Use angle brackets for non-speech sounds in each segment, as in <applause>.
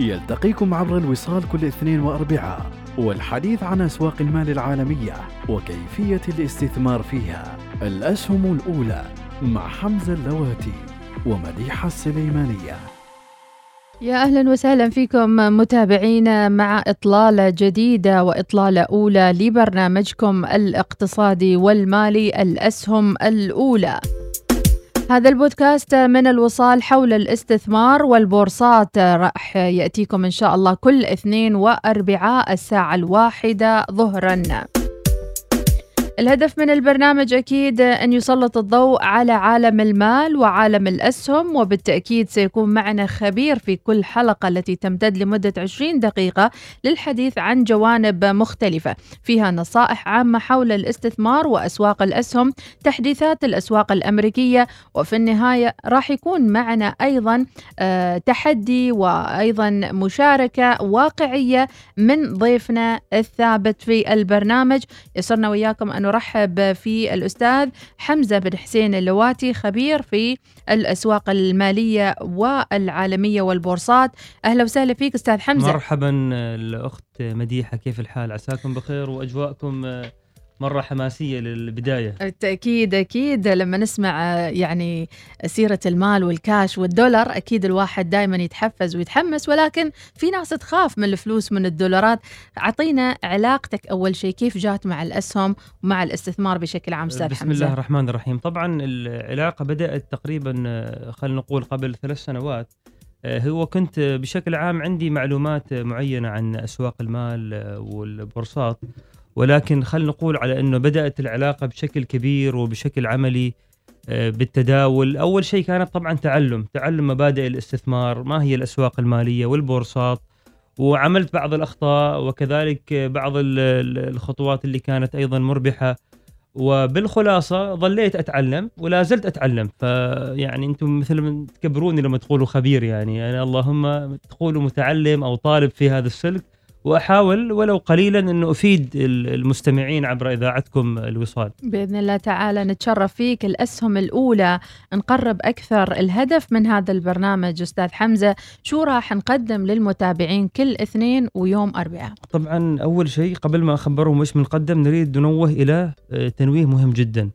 يلتقيكم عبر الوصال كل اثنين واربعاء والحديث عن أسواق المال العالمية وكيفية الاستثمار فيها الأسهم الأولى مع حمزة اللواتي ومديحة السليمانية يا أهلا وسهلا فيكم متابعينا مع اطلاله جديده واطلاله أولى لبرنامجكم الاقتصادي والمالي الأسهم الأولى. هذا البودكاست من الوصال حول الاستثمار والبورصات راح يأتيكم إن شاء الله كل اثنين وأربعاء الساعة الواحدة ظهرا. الهدف من البرنامج أكيد أن يسلط الضوء على عالم المال وعالم الأسهم وبالتأكيد سيكون معنا خبير في كل حلقة التي تمتد لمدة 20 دقيقة للحديث عن جوانب مختلفة. فيها نصائح عامة حول الاستثمار وأسواق الأسهم تحديثات الأسواق الأمريكية وفي النهاية راح يكون معنا أيضا آه، تحدي وأيضا مشاركة واقعية من ضيفنا الثابت في البرنامج. يسرنا وياكم أن نرحب في الأستاذ حمزة بن حسين اللواتي خبير في الأسواق المالية والعالمية والبورصات. أهلا وسهلا فيك أستاذ حمزة. مرحبا الأخت مديحة كيف الحال؟ عساكم بخير وأجواءكم مرة حماسية للبداية. بالتأكيد أكيد. لما نسمع يعني سيرة المال والكاش والدولار أكيد الواحد دائما يتحفز ويتحمس ولكن في ناس تخاف من الفلوس من الدولارات. أعطينا علاقتك أول شيء. كيف جات مع الأسهم ومع الاستثمار بشكل عام أستاذ بسم حمزة. الله الرحمن الرحيم. طبعا العلاقة بدأت تقريبا خلينا نقول قبل ثلاث سنوات. هو كنت بشكل عام عندي معلومات معينة عن أسواق المال والبورصات. ولكن خلينا نقول على إنه بدأت العلاقة بشكل كبير وبشكل عملي آه، بالتداول. أول شيء كانت طبعا تعلم تعلم مبادئ الاستثمار ما هي الأسواق المالية والبورصات. وعملت بعض الأخطاء وكذلك بعض الخطوات اللي كانت أيضا مربحة. وبالخلاصة ظليت أتعلم ولا زلت أتعلم. فيعني أنتم مثل تكبروني لما تقولوا خبير يعني, يعني اللهم تقولوا متعلم أو طالب في هذا السلك وأحاول ولو قليلا انه أفيد المستمعين عبر إذاعتكم الوصال. بإذن الله تعالى نتشرف فيك الأسهم الأولى نقرب أكثر الهدف من هذا البرنامج أستاذ حمزة شو راح نقدم للمتابعين كل اثنين ويوم أربعاء؟ طبعا أول شيء قبل ما أخبرهم إيش بنقدم نريد ننوه إلى آه، تنويه مهم جدا.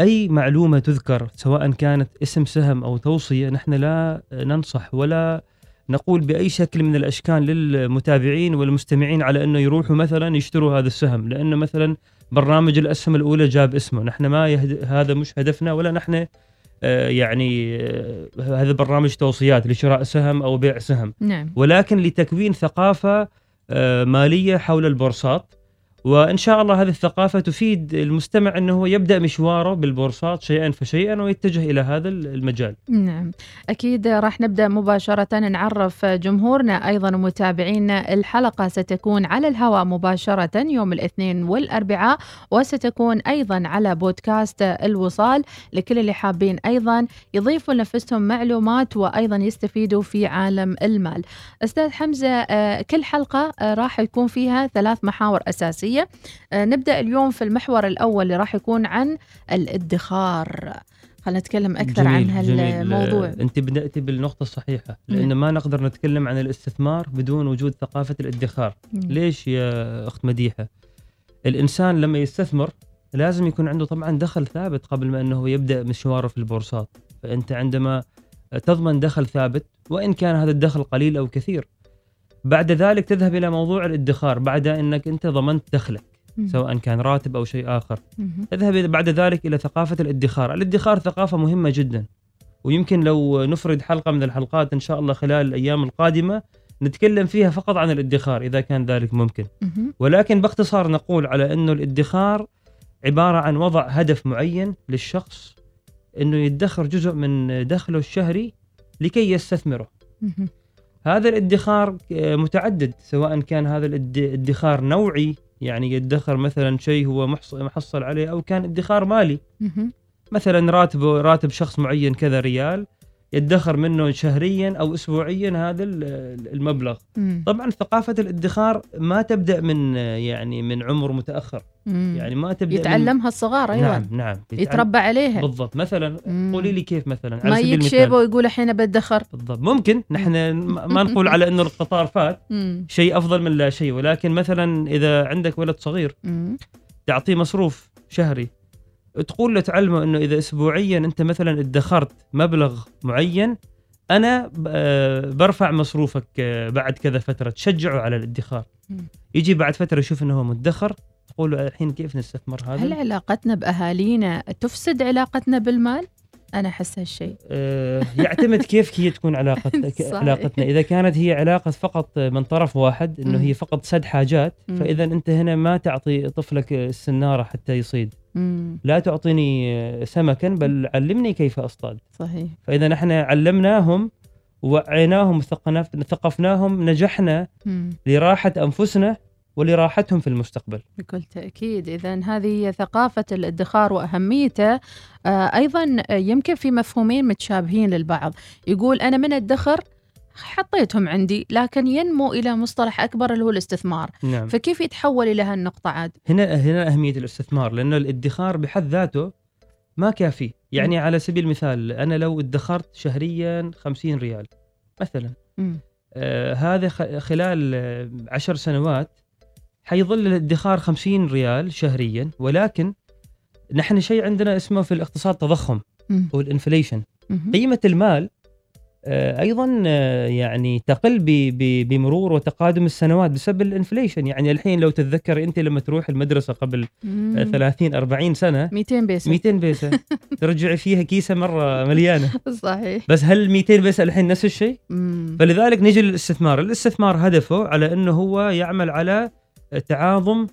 أي معلومة تذكر سواء كانت اسم سهم أو توصية نحن لا ننصح ولا نقول بأي شكل من الأشكال للمتابعين والمستمعين على أنه يروحوا مثلا يشتروا هذا السهم. لأنه مثلا برنامج الأسهم الأولى جاب اسمه. نحن ما يهد... هذا مش هدفنا ولا نحن آه يعني آه هذا برنامج توصيات لشراء سهم أو بيع سهم. نعم. ولكن لتكوين ثقافة آه مالية حول البورصات. وإن شاء الله هذه الثقافة تفيد المستمع إنه هو يبدأ مشواره بالبورصات شيئا فشيئا ويتجه إلى هذا المجال. نعم، أكيد راح نبدأ مباشرة نعرف جمهورنا أيضا ومتابعينا الحلقة ستكون على الهواء مباشرة يوم الاثنين والأربعاء وستكون أيضا على بودكاست الوصال لكل اللي حابين أيضا يضيفوا لنفسهم معلومات وأيضا يستفيدوا في عالم المال. أستاذ حمزة آه، كل حلقة آه، راح يكون فيها ثلاث محاور أساسية الرئيسية آه، نبدأ اليوم في المحور الأول اللي راح يكون عن الادخار. خلينا نتكلم أكثر جميل عن هالموضوع. جميل. أنت بدأتي بالنقطة الصحيحة لأن ما نقدر نتكلم عن الاستثمار بدون وجود ثقافة الادخار. مم. ليش يا أخت مديحة؟ الإنسان لما يستثمر لازم يكون عنده طبعا دخل ثابت قبل ما أنه يبدأ مشواره في البورصات. فأنت عندما تضمن دخل ثابت وإن كان هذا الدخل قليل أو كثير بعد ذلك تذهب إلى موضوع الادخار بعد إنك أنت ضمنت دخلك سواء كان راتب أو شيء آخر. تذهب بعد ذلك إلى ثقافة الادخار. الادخار ثقافة مهمة جدا ويمكن لو نفرد حلقة من الحلقات إن شاء الله خلال الأيام القادمة نتكلم فيها فقط عن الادخار إذا كان ذلك ممكن. ولكن باختصار نقول على إنه الادخار عبارة عن وضع هدف معين للشخص إنه يدخر جزء من دخله الشهري لكي يستثمره. هذا الادخار آه، متعدد سواء كان هذا الاد- الادخار نوعي يعني يدخر مثلا شيء هو محص- محصل عليه أو كان ادخار مالي. مثلا راتبه راتب شخص معين كذا ريال يدخر منه شهريا أو اسبوعيا هذا ال- المبلغ. طبعا ثقافة الادخار ما تبدأ من آه، يعني من عمر متأخر مم. يعني ما تبدأ من- يتعلمها الصغار أيوه نعم نعم يتربى عليها. بالضبط. مثلا مم. قولي لي كيف مثلا ما على سبيل يجيك شيبة ويقول الحين بدخر بالضبط. ممكن. نحن ما ما نقول على إنه القطار فات. شيء أفضل من لا شيء. ولكن مثلا إذا عندك ولد صغير. تعطيه مصروف شهري تقول له تعلمه إنه إذا اسبوعيا أنت مثلا ادخرت مبلغ معين أنا آه، برفع مصروفك آه، بعد كذا فترة. تشجعه على الادخار. يجي بعد فترة يشوف إنه هو مدخر. تقول له الحين كيف نستثمر هذا هل علاقتنا بأهالينا تفسد علاقتنا بالمال؟ أنا أحس هالشيء آه، يعتمد كيف هي تكون علاقتك. <laughs> علاقتنا إذا كانت هي علاقة فقط من طرف واحد إنه. هي فقط سد حاجات. فإذا أنت هنا ما تعطي طفلك السنارة حتى يصيد. لا تعطيني سمكا بل علمني كيف أصطاد صحيح فإذا نحن علمناهم ووعيناهم وثقنا- ثقفناهم نجحنا. لراحة أنفسنا ولراحتهم في المستقبل. بكل تأكيد. إذا هذه هي ثقافة الادخار وأهميته. آه أيضا آه، يمكن في مفهومين متشابهين للبعض. يقول أنا من الدخر حطيتهم عندي لكن ينمو إلى مصطلح أكبر اللي هو الاستثمار. نعم. فكيف يتحول إلى هالنقطة عاد؟ هنا هنا أهمية الاستثمار لأنه الادخار بحد ذاته ما كافي. يعني على سبيل المثال أنا لو ادخرت شهريا 50 ريال مثلا. آه هذا خلال عشر سنوات حيظل الادخار 50 ريال شهريا ولكن نحن شيء عندنا اسمه في الاقتصاد تضخم مم. هو ال inflation مهم. قيمة المال آه، أيضا آه، يعني تقل بمرور وتقادم السنوات بسبب الإنفليشن يعني الحين لو تتذكر أنت لما تروح المدرسة قبل آه، مم. 30 40 سنة 200 بيسة 200 بيسة <laughs> ترجعي فيها كيسة مرة مليانة صحيح بس هل 200 بيسة الحين نفس الشيء. فلذلك نجي للاستثمار الاستثمار هدفه على أنه هو يعمل على تعاظم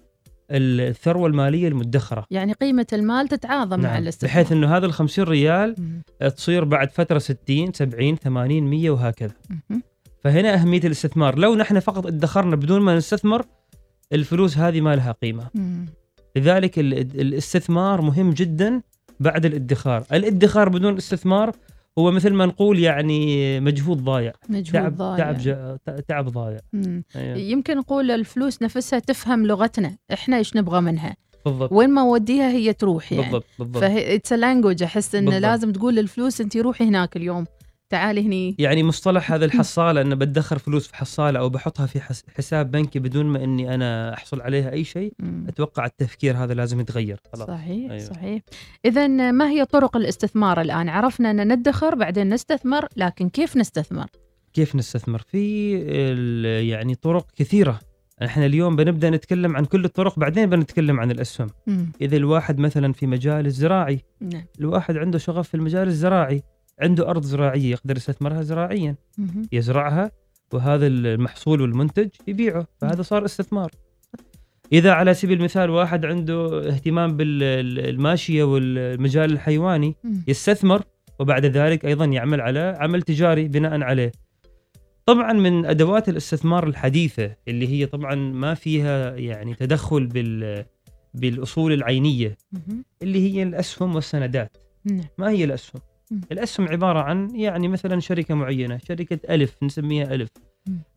الثروة المالية المدخرة يعني قيمة المال تتعاظم مع نعم. الاستثمار بحيث إنه هذا ال 50 ريال مم. تصير بعد فترة 60 70 80 100 وهكذا مهم. فهنا أهمية الاستثمار لو نحن فقط ادخرنا بدون ما نستثمر الفلوس هذه ما لها قيمة مم. لذلك ال- الاستثمار مهم جدا بعد الادخار الادخار بدون استثمار هو مثل ما نقول يعني مجهود ضايع. مجهود تعب ضايع. تعب جا- تعب ضايع. أيوة. يمكن نقول الفلوس نفسها تفهم لغتنا. إحنا إيش نبغى منها؟ بالضبط. وين ما اوديها هي تروح يعني. بالضبط بالضبط. فهي it's language أحس انه. لازم تقول للفلوس انت روحي هناك اليوم. تعالي هني. يعني مصطلح هذا الحصالة إنه بدخر فلوس في حصالة أو بحطها في حس- حساب بنكي بدون ما إني أنا أحصل عليها أي شيء. أتوقع التفكير هذا لازم يتغير. خلاص. صحيح أيوة. أيوة. صحيح. اذا ما هي طرق الاستثمار الآن؟ عرفنا ان ندخر بعدين نستثمر لكن كيف نستثمر؟ كيف نستثمر؟ في يعني طرق كثيرة. إحنا اليوم بنبدأ نتكلم عن كل الطرق بعدين بنتكلم عن الأسهم. مم. إذا الواحد مثلا في مجال الزراعي نعم. الواحد عنده شغف في المجال الزراعي عنده أرض زراعية يقدر يستثمرها زراعيا. يزرعها وهذا المحصول والمنتج يبيعه فهذا صار استثمار إذا على سبيل المثال واحد عنده اهتمام بالماشيه والمجال الحيواني. يستثمر وبعد ذلك أيضا يعمل على عمل تجاري بناء عليه طبعا من أدوات الاستثمار الحديثة اللي هي طبعا ما فيها يعني تدخل بال بالأصول العينية. اللي هي الأسهم والسندات نعم ما هي الأسهم. الاسهم عباره عن يعني مثلا شركه معينه شركه ألف نسميها ألف.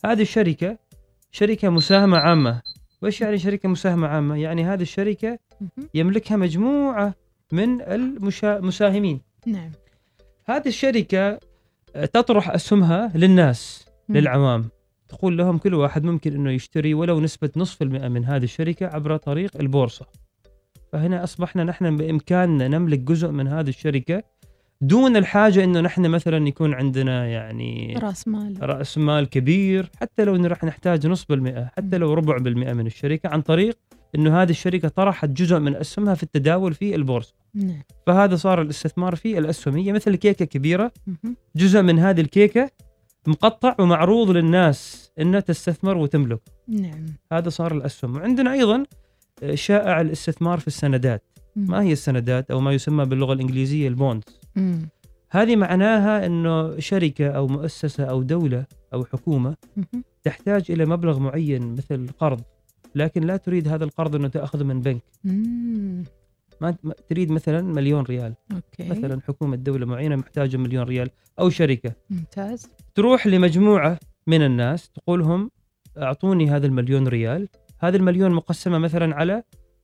هذه الشركة شركه مساهمه عامه. وإيش يعني شركه مساهمه عامه؟ يعني هذه الشركة. يملكها مجموعة من المساهمين نعم. هذه الشركة آه، تطرح أسهمها للناس. للعوام. تقول لهم كل واحد ممكن إنه يشتري ولو نسبة نصف المئة من هذه الشركة عبر طريق البورصة. فهنا أصبحنا نحن بإمكاننا نملك جزء من هذه الشركة دون الحاجة إنه نحن مثلا يكون عندنا يعني رأس مال. رأس مال كبير حتى لو إنه راح نحتاج نصف بالمئة حتى لو ربع بالمئة من الشركة عن طريق إنه هذه الشركة طرحت جزء من أسهمها في التداول في البورصة. نعم. فهذا صار الاستثمار في الاسهم هي مثل كيكة كبيرة. جزء من هذه الكيكة مقطع ومعروض للناس إنها تستثمر وتملك. نعم. هذا صار الأسهم. وعندنا أيضا شائع الاستثمار في السندات. ما هي السندات أو ما يسمى باللغة الإنجليزية ال bonds. هذه معناها إنه شركة أو مؤسسة أو دولة أو حكومة. تحتاج إلى مبلغ معين مثل قرض لكن لا تريد هذا القرض إنه تأخذه من بنك. ما تريد مثلا مليون ريال. okay. مثلا حكومة دولة معينة محتاجة مليون ريال أو شركة. ممتاز. تروح لمجموعة من الناس تقولهم أعطوني هذا المليون ريال. هذا المليون مقسمة مثلا على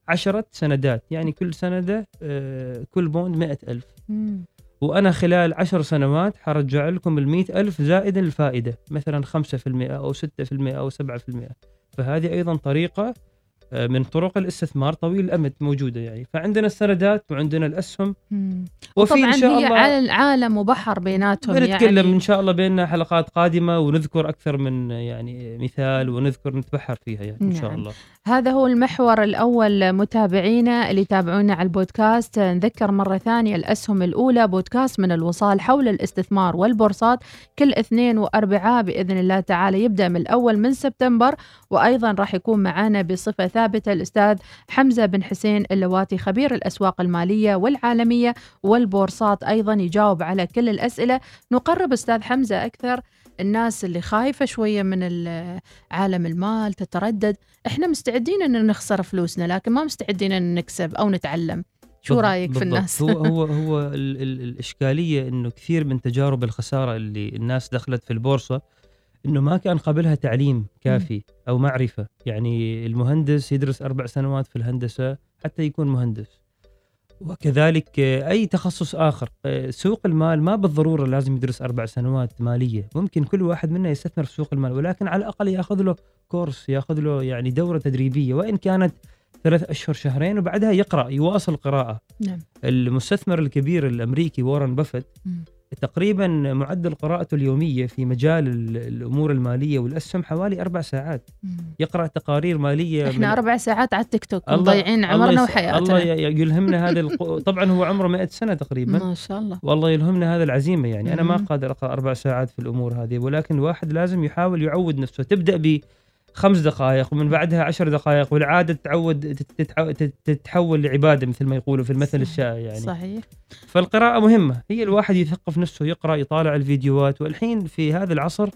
عشرة سندات. يعني كل سندة آه، كل بوند مئة ألف. مم. وأنا خلال عشر سنوات حرجع لكم المئة ألف زائد الفائدة مثلا خمسة في المئة أو ستة في المئة أو سبعة في المئة. فهذه أيضا طريقة من طرق الاستثمار طويل الأمد موجودة يعني. فعندنا السندات وعندنا الأسهم. مم. وفي إن شاء الله على العالم وبحر بيناتهم بنتكلم يعني. إن شاء الله بيننا حلقات قادمة ونذكر أكثر من يعني مثال ونذكر نتبحر فيها يعني إن شاء نعم. الله. هذا هو المحور الأول متابعينا اللي يتابعونا على البودكاست. نذكر مرة ثانية الأسهم الأولى بودكاست من الوصال حول الاستثمار والبورصات كل اثنين وأربعاء بإذن الله تعالى. يبدأ من الأول من سبتمبر وأيضا راح يكون معنا بصفة ثابتة الأستاذ حمزة بن حسين اللواتي خبير الأسواق المالية والعالمية والبورصات أيضا يجاوب على كل الأسئلة. نقرب أستاذ حمزة أكثر. الناس اللي خايفة شوية من ال- عالم المال تتردد. إحنا مستعدين إن نخسر فلوسنا لكن ما مستعدين إن نكسب أو نتعلم. شو رأيك في بالضبط. الناس؟ هو هو <laughs> هو ال ال الإشكالية إنه كثير من تجارب الخسارة اللي الناس دخلت في البورصة إنه ما كان قبلها تعليم كافي أو معرفة. يعني المهندس يدرس أربع سنوات في الهندسة حتى يكون مهندس. وكذلك أي تخصص آخر. سوق المال ما بالضرورة لازم يدرس أربع سنوات مالية. ممكن كل واحد منا يستثمر في سوق المال ولكن على الأقل يأخذ له كورس يأخذ له يعني دورة تدريبية. وإن كانت ثلاث أشهر شهرين وبعدها يقرأ يواصل قراءة. نعم. المستثمر الكبير الأمريكي وارن بافت. تقريبا معدل قراءته اليومية في مجال ال- الأمور المالية والأسهم حوالي أربع ساعات. يقرأ تقارير مالية إحنا أربع ساعات على التيك توك الله- مضيعين عمرنا وحياتنا. الله يلهمنا هذا الق... <laughs> طبعا هو عمره 100 سنة تقريبا. ما شاء الله. والله يلهمنا هذا العزيمة يعني. أنا ما. قادر أقرأ أربع ساعات في الأمور هذه ولكن الواحد لازم يحاول يعود نفسه. تبدأ ب خمس دقائق ومن بعدها عشر دقائق والعادة تتعود تتع- تت- تتحول لعبادة مثل ما يقولوا في المثل. الشائع يعني صحيح فالقراءة مهمة هي الواحد يثقف نفسه يقرأ يطالع الفيديوهات والحين في هذا العصر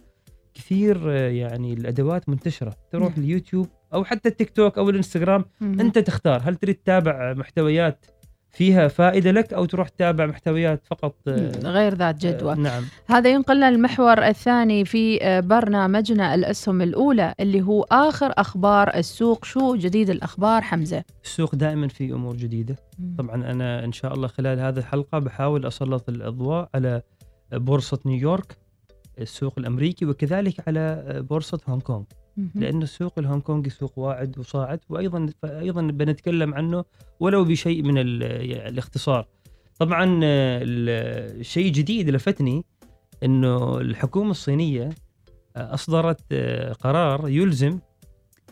كثير يعني الأدوات منتشرة تروح نعم. اليوتيوب أو حتى التيك توك أو الإنستغرام. أنت تختار هل تريد تتابع محتويات فيها فائدة لك أو تروح تتابع محتويات فقط؟ آه، غير ذات جدوى. آه، نعم. هذا ينقلنا المحور الثاني في آه، برنامجنا الأسهم الأولى اللي هو آخر أخبار السوق. شو جديد الأخبار حمزة؟ السوق دائما في أمور جديدة. طبعا أنا إن شاء الله خلال هذه الحلقة بحاول أسلط الأضواء على بورصة نيويورك السوق الأمريكي وكذلك على بورصة هونغ كونغ. لأن السوق الهونغكونغي سوق واعد وصاعد وأيضا فأيضا بنتكلم عنه ولو بشيء من ال- الاختصار طبعا آه، ال- الشيء جديد لفتني أنه الحكومة الصينية آه، أصدرت آه، قرار يلزم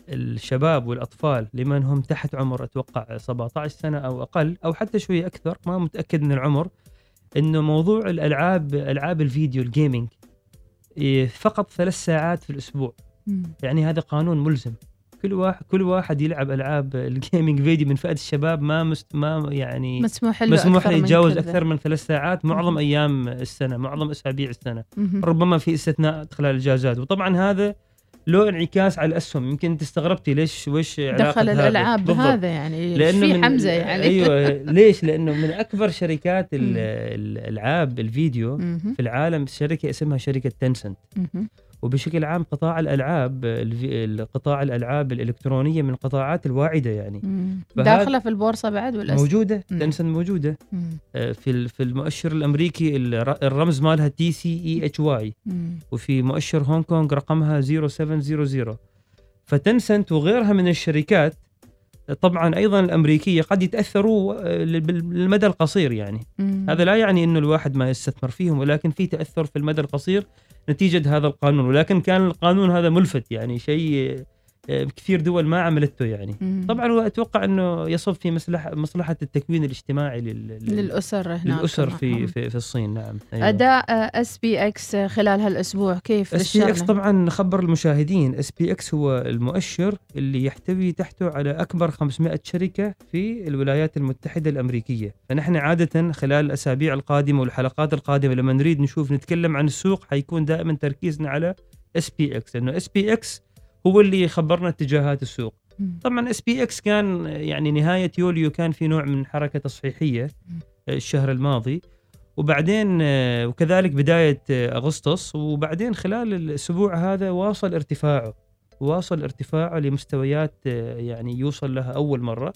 الشباب والأطفال لمن هم تحت عمر أتوقع 17 سنة أو أقل أو حتى شوية أكثر ما متأكد من العمر أنه موضوع الألعاب ألعاب الفيديو الجيمنج إيه، فقط ثلاث ساعات في الأسبوع مم. يعني هذا قانون ملزم كل واحد كل واحد يلعب ألعاب الجيمنج فيديو من فئة الشباب ما مست ما يعني مسموح له مسموح أكثر له من يتجاوز. أكثر من ثلاث ساعات معظم. أيام السنة معظم أسابيع السنة. ربما في استثناءات خلال الاجازات وطبعا هذا له انعكاس على الأسهم يمكن أنت استغربتي ليش وش دخل هذا؟ الألعاب بالضبط. بهذا يعني لأنه في من حمزة يعني أيوه <laughs> ليش؟ لأنه من أكبر شركات. الألعاب الفيديو. في العالم شركة اسمها شركة تنسنت. وبشكل عام قطاع الألعاب قطاع الألعاب الإلكترونية من القطاعات الواعدة يعني داخلة في البورصة بعد ولا موجودة. تنسن موجودة. آه، في في المؤشر الأمريكي الر- الرمز مالها تي سي اي اتش واي. وفي مؤشر هونغ كونغ رقمها 0700 ف Tencent وغيرها من الشركات طبعا أيضا الأمريكية قد يتأثروا آه، لل- للمدى القصير يعني مم. هذا لا يعني إنه الواحد ما يستثمر فيهم ولكن في تأثر في المدى القصير نتيجة هذا القانون ولكن كان القانون هذا ملفت يعني شيء كثير دول ما عملته يعني مم. طبعا هو أتوقع إنه يصب في مصلحه مصلحة التكوين الاجتماعي لل... لل- للأسر هناك للأسر في مجتمعهم. في, في الصين نعم أيوة. أداء SPX خلال هالأسبوع كيف SPX؟ طبعا خبر المشاهدين SPX هو المؤشر اللي يحتوي تحته على أكبر 500 شركة في الولايات المتحدة الأمريكية فنحن عادة خلال الأسابيع القادمة والحلقات القادمة لما نريد نشوف نتكلم عن السوق حيكون دائما تركيزنا على اس بي إكس لأنه اس بي إكس هو اللي يخبرنا اتجاهات السوق. طبعا SPX كان يعني نهاية يوليو كان في نوع من حركة تصحيحية الشهر الماضي. وبعدين آه، وكذلك بداية آه، أغسطس. وبعدين خلال الأسبوع هذا واصل ارتفاعه. واصل ارتفاعه لمستويات آه، يعني يوصل لها أول مرة.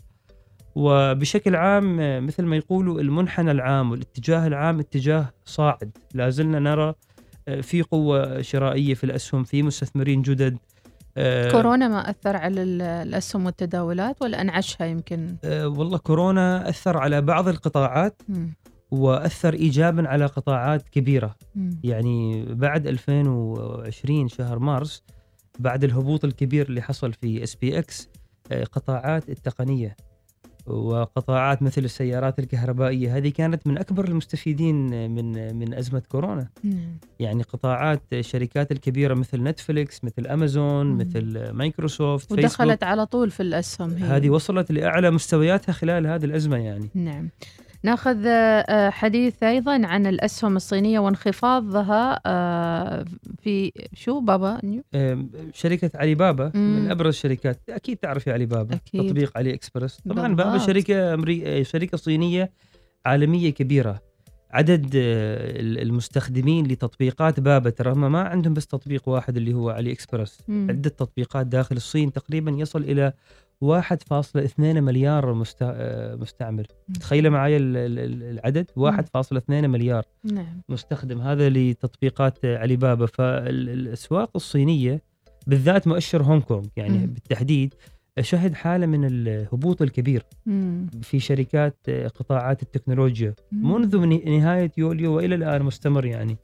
وبشكل عام مثل ما يقولوا المنحنى العام والاتجاه العام اتجاه صاعد. لازلنا نرى في قوة شرائية في الأسهم في مستثمرين جدد. كورونا ما أثر على ال- الأسهم والتداولات ولا أنعشها يمكن؟ آه، والله كورونا أثر على بعض القطاعات. وأثر ايجابا على قطاعات كبيرة. يعني بعد 2020 شهر مارس بعد الهبوط الكبير اللي حصل في SPX قطاعات التقنية وقطاعات مثل السيارات الكهربائية هذه كانت من أكبر المستفيدين من من أزمة كورونا مم. يعني قطاعات الشركات الكبيرة مثل نتفليكس مثل أمازون مم. مثل مايكروسوفت فيسبوك ودخلت على طول في الأسهم هي. هذه وصلت لأعلى مستوياتها خلال هذه الأزمة يعني نعم ناخذ آه، حديث أيضا عن الأسهم الصينية وانخفاضها آه، في شو بابا نيو؟ شركة علي بابا مم. من أبرز الشركات أكيد تعرفي علي بابا أكيد. تطبيق علي إكسبرس طبعا بابا بالضبط. شركة أمري... شركة صينية عالمية كبيرة عدد آه، ال- المستخدمين لتطبيقات بابا ترى هم ما عندهم بس تطبيق واحد اللي هو علي إكسبرس مم. عدة تطبيقات داخل الصين تقريبا يصل إلى 1.2 مليار مست... آه، مستعمل. تخيل معي ال- ال- ال- العدد 1.2 مليار نعم. مستخدم. هذا لتطبيقات علي بابا فالأسواق الصينية بالذات مؤشر هونغ كونغ يعني مم. بالتحديد شهد حالة من الهبوط الكبير مم. في شركات قطاعات التكنولوجيا مم. منذ من- نهاية يوليو وإلى الآن مستمر يعني.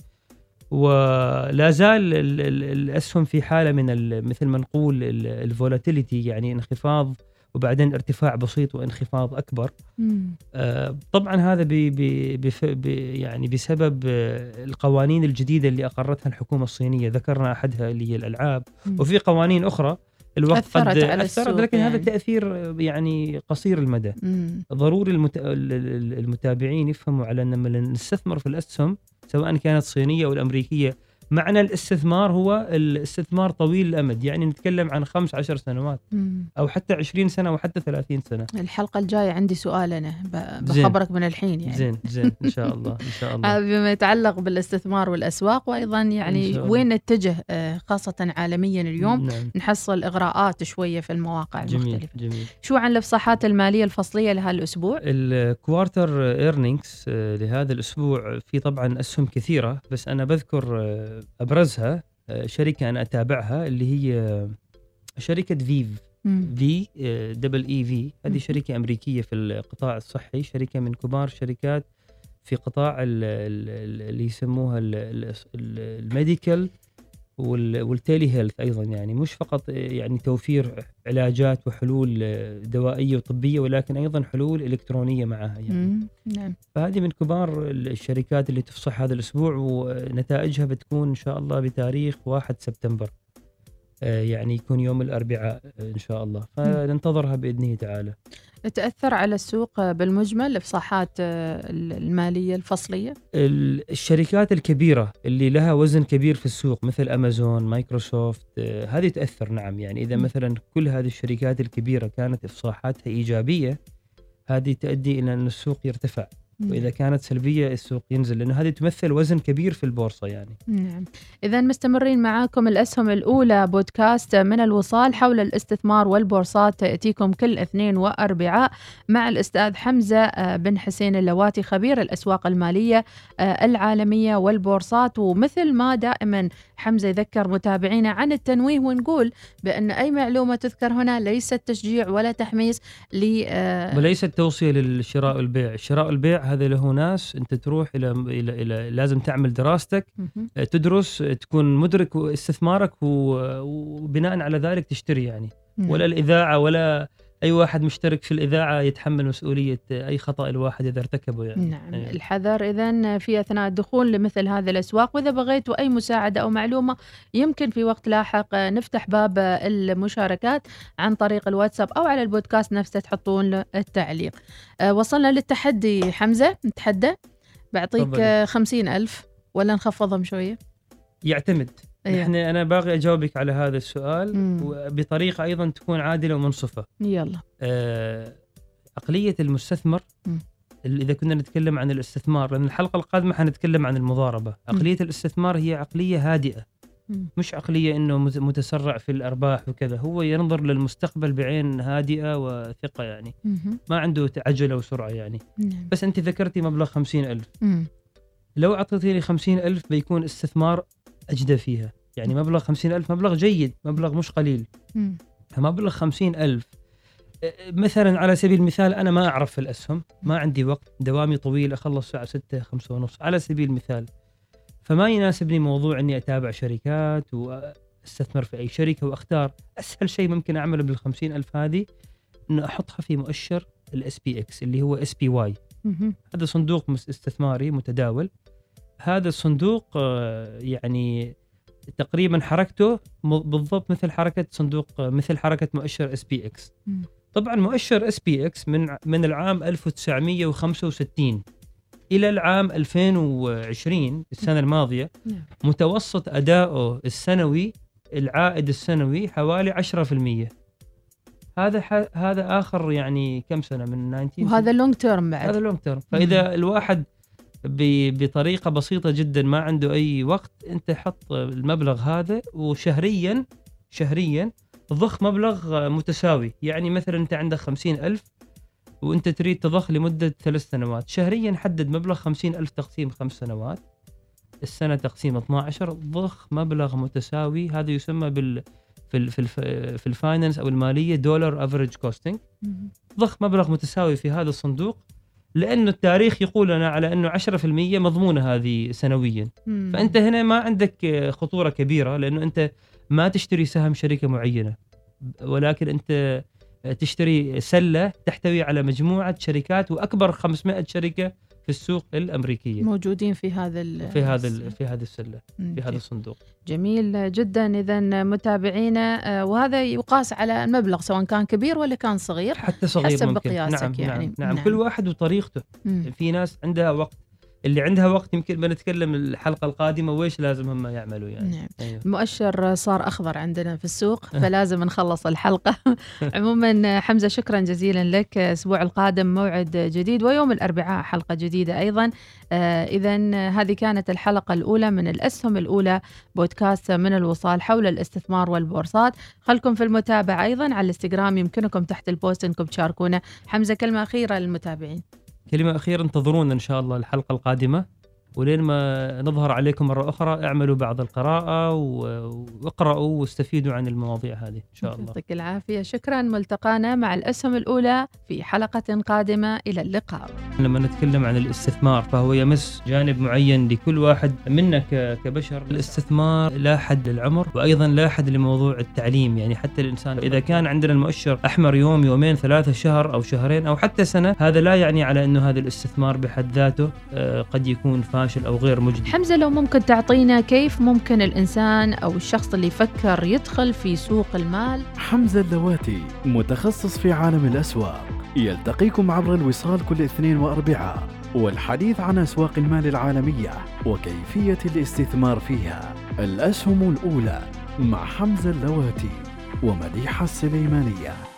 ولا زال ال- ال- الأسهم في حالة من مثل ما نقول ال volatility يعني انخفاض وبعدين ارتفاع بسيط وانخفاض أكبر مم. آه، طبعا هذا بي بي بي يعني بسبب آه، القوانين الجديدة اللي أقرتها الحكومة الصينية ذكرنا أحدها اللي هي الألعاب مم. وفي قوانين أخرى الوقت أثرت قد على السوق لكن هذا يعني. تأثير آه، يعني قصير المدى مم. ضروري المت... ال- ال- المتابعين يفهموا على أن لما نستثمر في الأسهم سواء كانت صينية أو الأمريكية. معنى الاستثمار هو الاستثمار طويل الأمد يعني نتكلم عن خمس عشر سنوات. أو حتى 20 سنة وحتى 30 سنة الحلقة الجاية عندي سؤال زين. بخبرك من الحين يعني زين زين إن شاء الله إن شاء الله <laughs> آه، بما يتعلق بالاستثمار والأسواق وأيضا إن يعني. وين نتجه آه، خاصة عالميا اليوم نعم نحصل إغراءات شوية في المواقع جميل المختلفة جميل شو عن الإفصاحات المالية الفصلية لهالأسبوع؟ ال quarter earnings لهذا الأسبوع في طبعا أسهم كثيرة بس أنا بذكر آه، أبرزها شركه أنا أتابعها اللي هي شركه Veev. V double E V هذه. شركه أمريكية في القطاع الصحي شركه من كبار الشركات في قطاع ال- ال- ال- اللي يسموها ال- ال- ال- ال medical وال telehealth أيضا يعني. مش فقط يعني توفير علاجات وحلول دوائية وطبية ولكن أيضا حلول إلكترونية معها يعني. مم. نعم. فهذه من كبار الشركات اللي تفصح هذا الأسبوع ونتائجها بتكون إن شاء الله بتاريخ 1 سبتمبر. يعني يكون يوم الأربعاء آه، إن شاء الله فننتظرها بإذنه تعالى تأثر على السوق بالمجمل الإفصاحات آه، المالية الفصلية؟ ال- الشركات الكبيرة اللي لها وزن كبير في السوق مثل أمازون مايكروسوفت آه، هذه تأثر نعم يعني إذا. مثلا كل هذه الشركات الكبيرة كانت إفصاحاتها إيجابية هذه تؤدي إلى أن السوق يرتفع وإذا كانت سلبية السوق ينزل لأنه هذه تمثل وزن كبير في البورصة يعني. نعم. إذا مستمرين معاكم الأسهم الأولى بودكاست من الوصال حول الاستثمار والبورصات تأتيكم كل اثنين وأربعاء مع الأستاذ حمزة آه، بن حسين اللواتي خبير الأسواق المالية آه، العالمية والبورصات. ومثل ما دائما حمزة يذكر متابعينا عن التنويه ونقول بأن أي معلومة تذكر هنا ليست تشجيع ولا تحميس ل آه، وليست توصيه للشراء والبيع، الشراء والبيع هذا له ناس أنت تروح إلى إلى, إلى لازم تعمل دراستك مهم. تدرس تكون مدرك استثمارك و- وبناء على ذلك تشتري يعني نعم. ولا الإذاعة ولا أي واحد مشترك في الإذاعة يتحمل مسؤولية أي خطأ الواحد إذا ارتكبه يعني. نعم أيوة. الحذر إذا في أثناء الدخول لمثل هذه الأسواق وإذا بغيتوا أي مساعدة أو معلومة يمكن في وقت لاحق نفتح باب المشاركات عن طريق الواتساب أو على البودكاست نفسه تحطون التعليق. آه، وصلنا للتحدي حمزة نتحدى. بعطيك خمسين ألف ولا نخفضهم شوية؟ يعتمد. أيوة. نحن أنا باغي أجاوبك على هذا السؤال مم. وبطريقة أيضا تكون عادلة ومنصفة يلا آه، عقلية المستثمر مم. إذا كنا نتكلم عن الاستثمار لأن الحلقة القادمة حنتكلم عن المضاربة عقلية الاستثمار هي عقلية هادئة مم. مش عقلية إنه مت- متسرع في الأرباح وكذا هو ينظر للمستقبل بعين هادئة وثقة يعني. ما عنده عجله وسرعه يعني نعم. بس أنت ذكرتي مبلغ خمسين ألف مم. لو خمسين ألف بيكون استثمار أجدى فيها. يعني مبلغ خمسين ألف مبلغ جيد مبلغ مش قليل. مم. فمبلغ خمسين ألف أه، مثلا على سبيل المثال أنا ما أعرف في الأسهم ما عندي وقت دوامي طويل أخلص الساعة ستة خمسة ونص على سبيل المثال. فما يناسبني موضوع أني أتابع شركات وأستثمر في أي شركة وأختار أسهل شيء ممكن أعمله بالخمسين ألف هذه أنه أحطها في مؤشر ال SPX اللي هو SPY. هذا صندوق استثماري متداول. هذا الصندوق آه، يعني تقريبا حركته بالضبط مثل حركة صندوق آه، مثل حركة مؤشر SPX. طبعا مؤشر SPX من من العام 1965 إلى العام 2020 السنة الماضية نعم. متوسط أداؤه السنوي العائد السنوي حوالي 10% هذا ح... هذا آخر يعني كم سنة؟ من 19 وهذا long term بعد. هذا long term فإذا الواحد بطريقة بسيطة جدا ما عنده أي وقت. أنت حط المبلغ هذا وشهريا شهريا ضخ مبلغ متساوي. يعني مثلا أنت عندك خمسين ألف وأنت تريد تضخ لمدة ثلاث سنوات. شهريا حدد مبلغ خمسين ألف تقسيم خمس سنوات. السنة تقسيم 12 ضخ مبلغ متساوي. هذا يسمى بال في في في ال finance أو المالية dollar average costing. ضخ مبلغ متساوي في هذا الصندوق. لأنه التاريخ يقول لنا على أنه 10% مضمونة هذه سنويا مم. فأنت هنا ما عندك خطورة كبيرة لأنه أنت ما تشتري سهم شركة معينة ولكن أنت آه، تشتري سلة تحتوي على مجموعة شركات وأكبر 500 شركة في السوق الأمريكية موجودين في هذا في هذا في هذه السلة. في هذا الصندوق جميل جدا اذا متابعينا آه، وهذا يقاس على المبلغ سواء كان كبير ولا كان صغير حتى صغير حسب ممكن بقياسك نعم, يعني. نعم نعم نعم. كل واحد وطريقته مم. في ناس عندها وقت اللي عندها وقت يمكن بنتكلم الحلقة القادمة ويش لازم هم يعملوا يعني. نعم. أيوه. المؤشر صار أخضر عندنا في السوق فلازم نخلص الحلقة. <laughs> عموما حمزة شكرا جزيلا لك. الأسبوع القادم موعد جديد ويوم الأربعاء حلقة جديدة أيضا. اذا هذه كانت الحلقة الأولى من الأسهم الأولى بودكاست من الوصال حول الاستثمار والبورصات. خلكم في المتابعة أيضا على الإنستغرام يمكنكم تحت البوست إنكم تشاركونا. حمزة كلمة أخيرة للمتابعين. كلمة أخيرة انتظرونا إن شاء الله الحلقة القادمة. ولين ما نظهر عليكم مرة أخرى اعملوا بعض القراءة و- واقرأوا واستفيدوا عن المواضيع هذه. إن شاء الله. يعطيك العافية. شكرا. ملتقانا مع الأسهم الأولى في حلقة قادمة. إلى اللقاء. لما نتكلم عن الاستثمار فهو يمس جانب معين لكل واحد منا كبشر. الاستثمار لا حد للعمر وأيضا لا حد لموضوع التعليم. يعني حتى الإنسان إذا كان عندنا المؤشر أحمر يوم يومين ثلاثة شهر أو شهرين أو حتى سنة هذا لا يعني على إنه هذا الاستثمار بحد ذاته آه، قد يكون فاشل. أو غير مجدي. حمزة لو ممكن تعطينا كيف ممكن الإنسان أو الشخص اللي يفكر يدخل في سوق المال؟ حمزة اللواتي متخصص في عالم الأسواق. يلتقيكم عبر الوصال كل اثنين وأربعاء والحديث عن أسواق المال العالمية وكيفية الاستثمار فيها. الأسهم الأولى مع حمزة اللواتي ومديحة السليمانية.